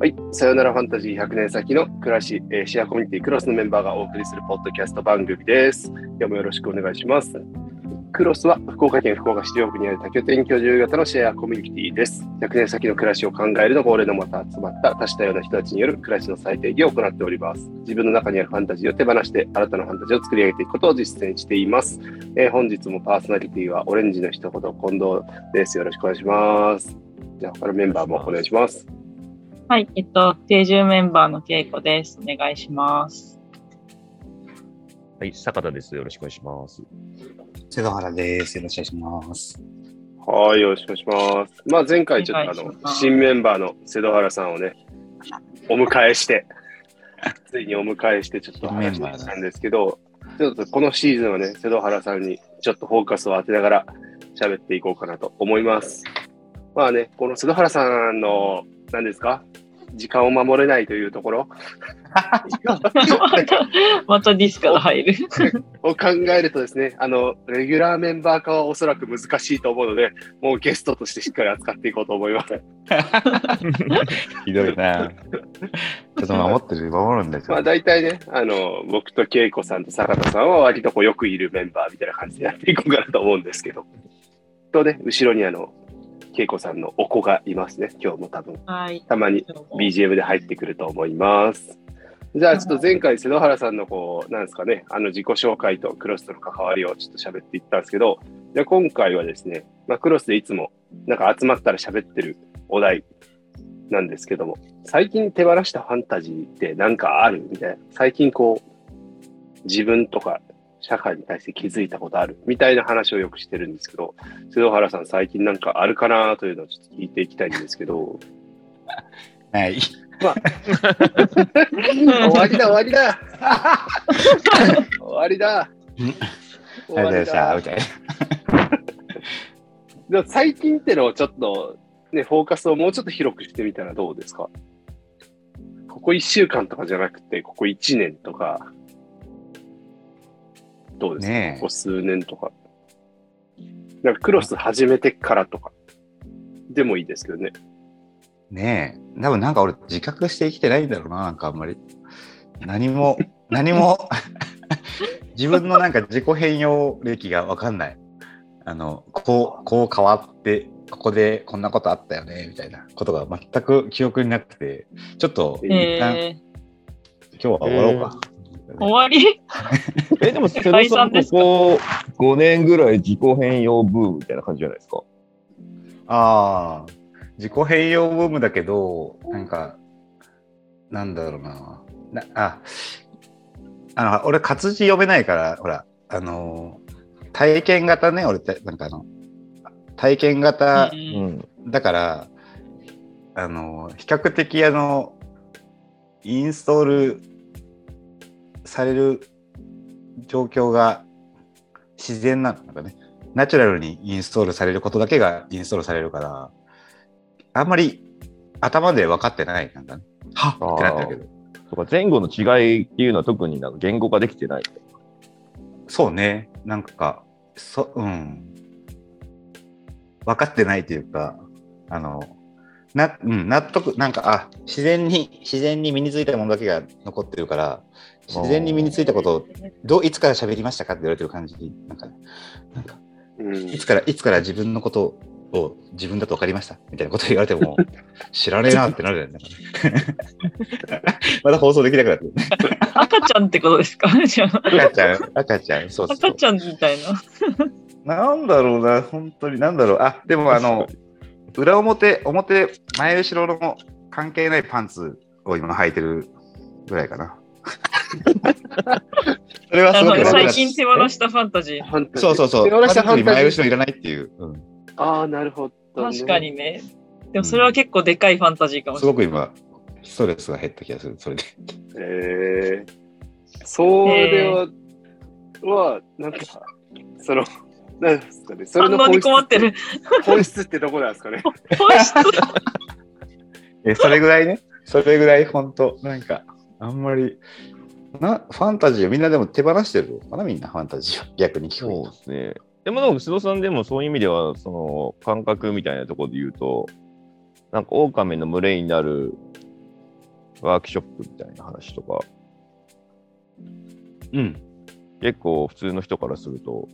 はい。さよならファンタジー100年先の暮らし、えーシェアコミュニティクロスのメンバーがお送りするポッドキャスト番組です。今日もよろしくお願いします。クロスは福岡県福岡市両区にある多拠点居住型のシェアコミュニティです。100年先の暮らしを考えるのが俺のまた集まった多種多様な人たちによる暮らしの最低限を行っております。自分の中にあるファンタジーを手放して新たなファンタジーを作り上げていくことを実践しています。えー本日もパーソナリティはオレンジの一言近藤です。よろしくお願いします。じゃあ他のメンバーもお願いします。はい、えっと、定住メンバーのけいこです。お願いします。はい、坂田です。よろしくお願いします。瀬戸原です。よろしくお願いします。はい、よろしくお願いします。まあ、前回ちょっとあの新メンバーの瀬戸原さんをね、お迎えして、ついにお迎えしてちょっと話したんですけど、ちょっとこのシーズンはね、瀬戸原さんにちょっとフォーカスを当てながら喋っていこうかなと思います。まあね、この瀬戸原さんの、何ですか？時間を守れないというところ？またディスから入る。を考えるとですね、あの、レギュラーメンバー化はおそらく難しいと思うので、もうゲストとしてしっかり扱っていこうと思います。ひどいな。ちょっと守ってる、守るんだけど。まあ大体ね、あの、僕と恵子さんと坂田さんは割とこうよくいるメンバーみたいな感じでやっていこうかなと思うんですけど。とね、後ろにあの、恵子さんのお子がいますね。今日も多分、はい。たまに BGM で入ってくると思います。じゃあちょっと前回瀬戸原さんのこう、なんですかね、あの自己紹介とクロスとの関わりをちょっと喋っていったんですけど、じゃあ今回はですね、まあ、クロスでいつもなんか集まったら喋ってるお題なんですけども、最近手放したファンタジーってなんかある？みたいな、最近こう、自分とか社会に対して気づいたことあるみたいな話をよくしてるんですけど、瀬戸原さん最近なんかあるかなというのをちょっと聞いていきたいんですけど、はい。終わりだ終わりだ。終わりだ。終わりありがとうございました。だみたいな。最近ってのをちょっとね、フォーカスをもうちょっと広くしてみたらどうですか？ここ1週間とかじゃなくて、ここ1年とか、どうですか、ねえここ数年とか。なんかクロス始めてからとか、でもいいですけどね。ねえ。多分なんか俺自覚して生きてないんだろうな、なんかあんまり。何も、何も、自分のなんか自己変容歴がわかんない。あの、こう、こう変わって、ここでこんなことあったよね、みたいなことが全く記憶になくて、ちょっと、一旦え今日は終わろうか。ー、終わり？え、でも、瀬解戸さん、ここ5年ぐらい自己変容ブームみたいな感じじゃないですか？ああ、自己変容ブームだけど、なんか、なんだろうな。なあ、あの、俺活字読めないから、ほら、あの、体験型ね、俺って、なんかあの、体験型ううんん。だから、あの、比較的あの、インストールされる状況が自然なのかね。ナチュラルにインストールされることだけがインストールされるから、あんまり頭で分かってないなんかね。はっってなってるけど。とか前後の違いっていうのは特になんか言語化できてない。そうね。なんか、そ、うん。分かってないというか、あの、な、うん、納得、なんか、あ、自然に、自然に身についたものだけが残ってるから、自然に身についたことを、どう、いつから喋りましたかって言われてる感じに、なんかね、なんか、うんいつから、いつから自分のことを自分だと分かりました？みたいなこと言われても、知らねえなってなるよね。まだ放送できなくなってる。赤ちゃんってことですか？赤ちゃん、赤ちゃん、そうそう。赤ちゃんみたいな。なんだろうな、本当に、なんだろう。あ、でもあの、裏表、表、前後ろの関係ないパンツを今履いてるぐらいかな。それはすごく最近手放したファンタジー。そうそうそう。手放したファンタジー前後ろいらないっていう。うんああ、なるほど、ね。確かにね。でもそれは結構でかいファンタジーかもしれない。すごく今、ストレスが減った気がする、それで。えー、それは、は、なんか、その、なんですかね、それの反応に困ってる。本質ってどこなんですかね。本質え、それぐらいね。それぐらい本当なんか、あんまり、な、ファンタジーをみんなでも手放してるのかなみんなファンタジーを逆にそうですね。でも、でも、須藤さんでもそういう意味では、その感覚みたいなところで言うと、なんか、狼の群れになるワークショップみたいな話とか、うん。結構普通の人からすると、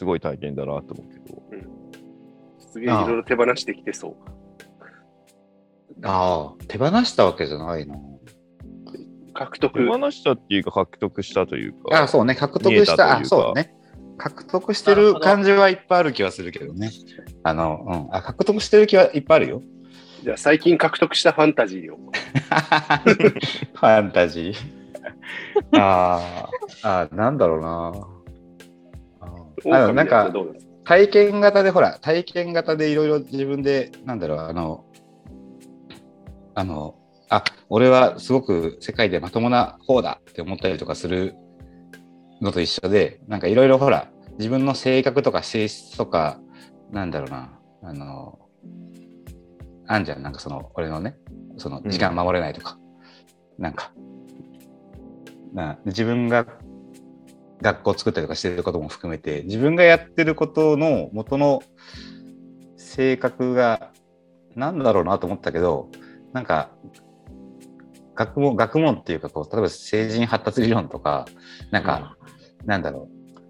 すごい体験だなと思うけど、すげえいろいろ手放してきてそう。ああ、手放したわけじゃないな。手獲得。放したっていうか獲得したというあか、そうね、獲得した。あ、そうね。獲得してる感じはいっぱいある気はするけどね。あの、うん。あ、獲得してる気はいっぱいあるよ。じゃあ最近獲得したファンタジーを。ファンタジー。あーあー、なんだろうな。ああのなんか体験型でほら、体験型でいろいろ自分で、なんだろう、あの、あの、あ、俺はすごく世界でまともな方だって思ったりとかするのと一緒で、なんかいろいろほら、自分の性格とか性質とか、なんだろうな、あの、あんじゃん、なんかその、俺のね、その時間守れないとか、なんか、な自分が学校作ったりとかしてることも含めて自分がやってることの元の性格が何だろうなと思ったけどなんか学問学問っていうかこう例えば成人発達理論とかなんか、なんだろ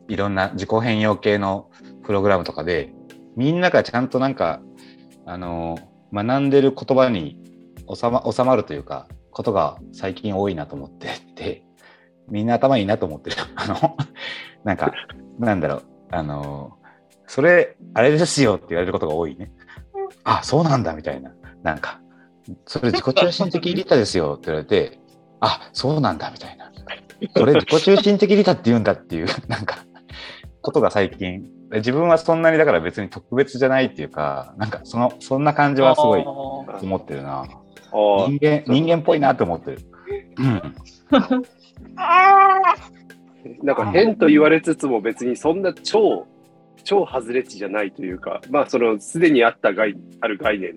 ういろんな自己変容系のプログラムとかでみんながちゃんとなんかあの学んでる言葉に収ま収まるというかことが最近多いなと思っててみんな頭いいなと思ってる。あの、なんか、なんだろう、あの、それ、あれですよって言われることが多いね。あ、そうなんだみたいな。なんか、それ自己中心的利他ですよって言われて、あ、そうなんだみたいな。それ自己中心的利他って言うんだっていう、なんか、ことが最近、自分はそんなにだから別に特別じゃないっていうか、なんかその、そんな感じはすごい思ってるな。人間、人間っぽいなと思ってる。うん。なんか変と言われつつも別にそんな超、超外れ値じゃないというか、まあそのすでにあった概ある概念。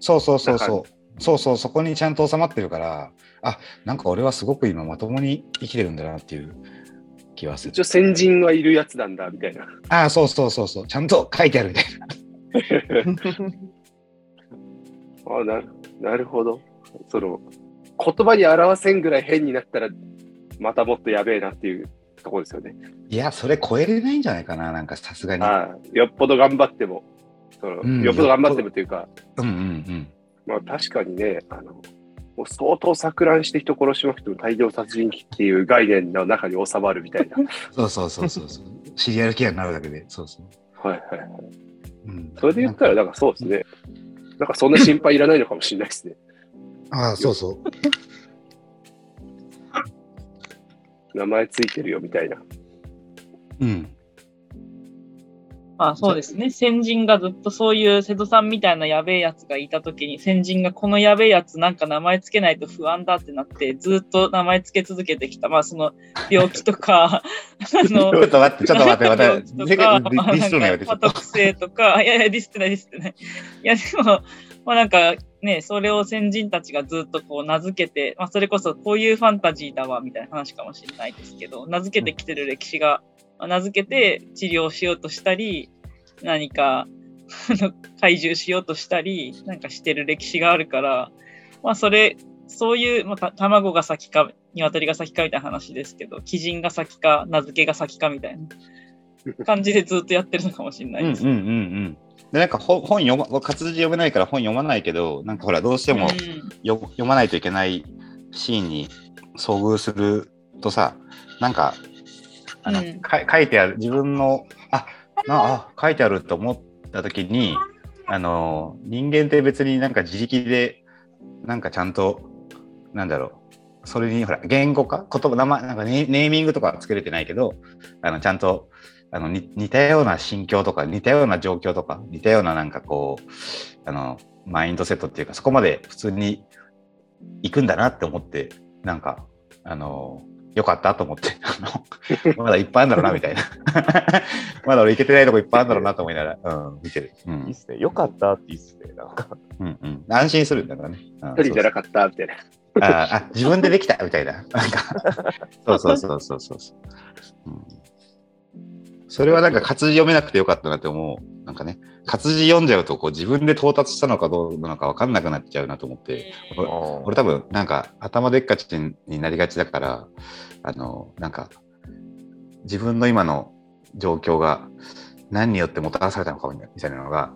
そうそうそうそう。そうそう、そこにちゃんと収まってるから、あ、なんか俺はすごく今まともに生きてるんだなっていう気はする一。応先人はいるやつなんだみたいな。ああ、そうそうそうそう。ちゃんと書いてあるみたいな。あなるなるほど。その言葉に表せんぐらい変になったらまたもっとやべえなっていうところですよね。いや、それ超えれないんじゃないかな、なんかさすがに。ああよっぽど頑張っても、そのうんよっぽど頑張ってもというか、うんうんうん。まあ確かにね、あのもう相当錯乱して人殺しまくっても大量殺人鬼っていう概念の中に収まるみたいな。そうそうそうそうそう。シリアルキラーになるだけで。そうそう。はいはいはい。うん、それで言ったら、なんかそうですね。なんかそんな心配いらないのかもしれないですね。ああ、そうそう。名前ついてるよみたいな。うん。まあそうですね。先人がずっとそういう瀬戸さんみたいなやべえやつがいたときに、先人がこのやべえやつなんか名前つけないと不安だってなって、ずっと名前つけ続けてきた。まあその病気とか、あのちょっと待って、ちょっと待って、また、病気と世か界ディディスるのやめて、ちょっと。まあ特性とか、いやいや、ディスってない、ディスってない。いや、でも、まあなんかね、それを先人たちがずっとこう名付けて、まあそれこそこういうファンタジーだわ、みたいな話かもしれないですけど、名付けてきてる歴史が、まあ名付けて治療しようとしたり、何か、怪獣しようとしたり、なんかしてる歴史があるから、まあそれ、そういう、まあ、卵が先か、鶏が先かみたいな話ですけど、鬼人が先か、名付けが先かみたいな感じでずっとやってるのかもしれないです。うんうんうんうん。で、なんか本本読ま、活字読めないから本読まないけど、なんかほら、どうしてもよ読まないといけないシーンに遭遇するとさ、なんか、あの、うん。か書いてある、自分の、あ、なあ、書いてあると思った時に、あの、人間って別になんか自力で、なんかちゃんと、なんだろう、それにほら、言語化？言葉、名前、なんかネネーミングとかは作れてないけど、あの、ちゃんと、あの、に似たような心境とか、似たような状況とか、似たようななんかこう、あの、マインドセットっていうか、そこまで普通に行くんだなって思って、なんか、あの、よかったと思って、まだいっぱいあるんだろうな、みたいな。まだ俺行けてないとこいっぱいあるんだろうなと思いながら、うん、見てる。ういいっん、すね。よかったっていいっすね。なんか。うん、うん。安心するんだからね。うん一人じゃなかったみたいな。ああ、自分でできたみたいな。なんか、そうそうそうそうそうそう、うん。それはなんか活字読めなくてよかったなって思う。なんかね、活字読んじゃうとこう自分で到達したのかどうなのか分かんなくなっちゃうなと思って、うん俺多分なんか頭でっかちになりがちだからあのなんか自分の今の状況が何によってもたらされたのかみたいなのが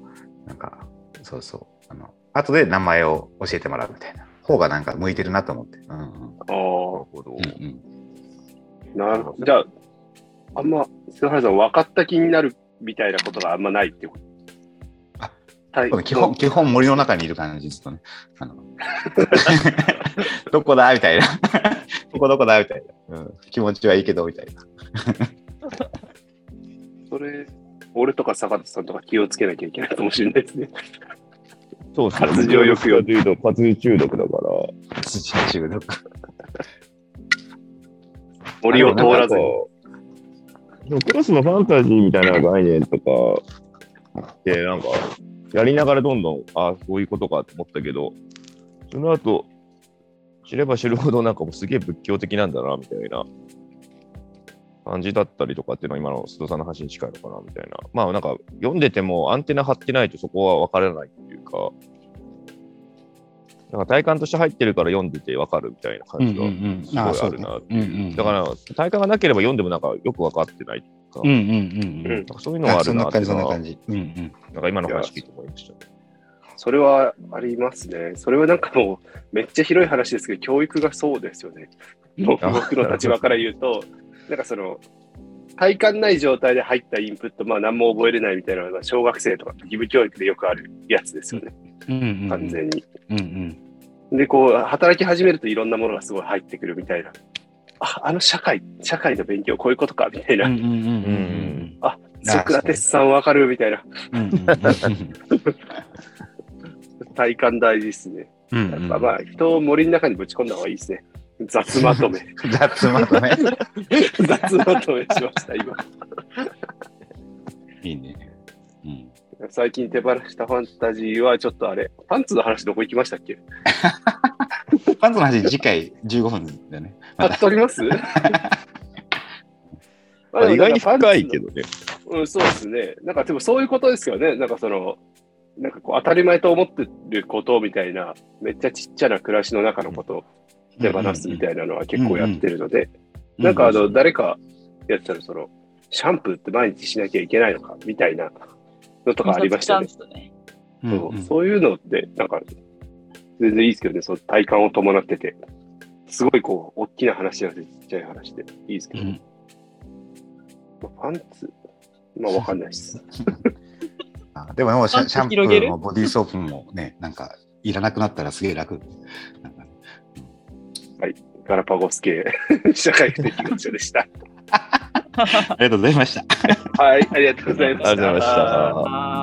なんかそうそうあの後で名前を教えてもらうみたいな方がなんか向いてるなと思って。うんうんあなるほど。うんうんあ、なるほど。じゃあ、あんま、篠原さん、分かった気になるみたいなことがあんまないってこと？い基本、基本森の中にいる感じずっとね。あ のどこだ？みたいな。どこどこだ？みたいな、うん。気持ちはいいけど、みたいな。それ、俺とか坂田さんとか気をつけなきゃいけないかもしれないですね。そうですね。活字をよく読うと活字中毒だから。土中毒。森を通らずに。クロスのファンタジーみたいな概念とかって、なんか、やりながらどんどん、ああ、そういうことかと思ったけど、その後、知れば知るほどなんかもうすげえ仏教的なんだな、みたいな感じだったりとかっていうのは今の須藤さんの話に近いのかな、みたいな。まあなんか、読んでてもアンテナ張ってないとそこは分からないっていうか、なんか体感として入ってるから読んでて分かるみたいな感じがすごいあるなってうんうん。だから、体感がなければ読んでもなんかよく分かってないとか、うんうんうんそういうのがああそんな感じ、るなっていうそんなのは、感じ。うんうん。なんか今の話聞いて思いました。それはありますね。それはなんかもう、めっちゃ広い話ですけど、教育がそうですよね。僕の立場から言うと、なんかその、体感ない状態で入ったインプット、まあ何も覚えれないみたいなのが、小学生とか義務教育でよくあるやつですよね、うんうんうん。完全に。うんうん。で、こう、働き始めるといろんなものがすごい入ってくるみたいな。あ、あの社会、社会の勉強こういうことか、みたいな。うんうんうんうんあ、ソクラテスさんわかるみたいな。うん。うん 体感大事ですね。うんうん。やっぱまあ、人を森の中にぶち込んだ方がいいですね。雑まとめ。雑まとめ。雑まとめしました、今。いいね。うん。最近手放したファンタジーはちょっとあれ、パンツの話どこ行きましたっけ？パンツの話、次回15分だよね。あ、撮ります？まあ意外に深いけどね。うん、そうですね。なんかでもそういうことですよね。なんかその、なんかこう当たり前と思ってることみたいな、めっちゃちっちゃな暮らしの中のことを手放すみたいなのは結構やってるので、なんかあの、誰かやってたらその、シャンプーって毎日しなきゃいけないのかみたいなのとかありましたね。ね。うんうんそうそういうのって、なんか、全然いいですけどね、その体感を伴ってて、すごいこう、大きな話じゃなくてちっちゃい話でいいですけど、うんまあ、パンツ、まあわかんないです。あでももうシャパンツシャンプーもボディーソープもね、なんかいらなくなったらすげえ楽。なんかガラパゴス系 社会不適合者でした。ありがとうございました。はい、ありがとうございました。ありがとうございましたは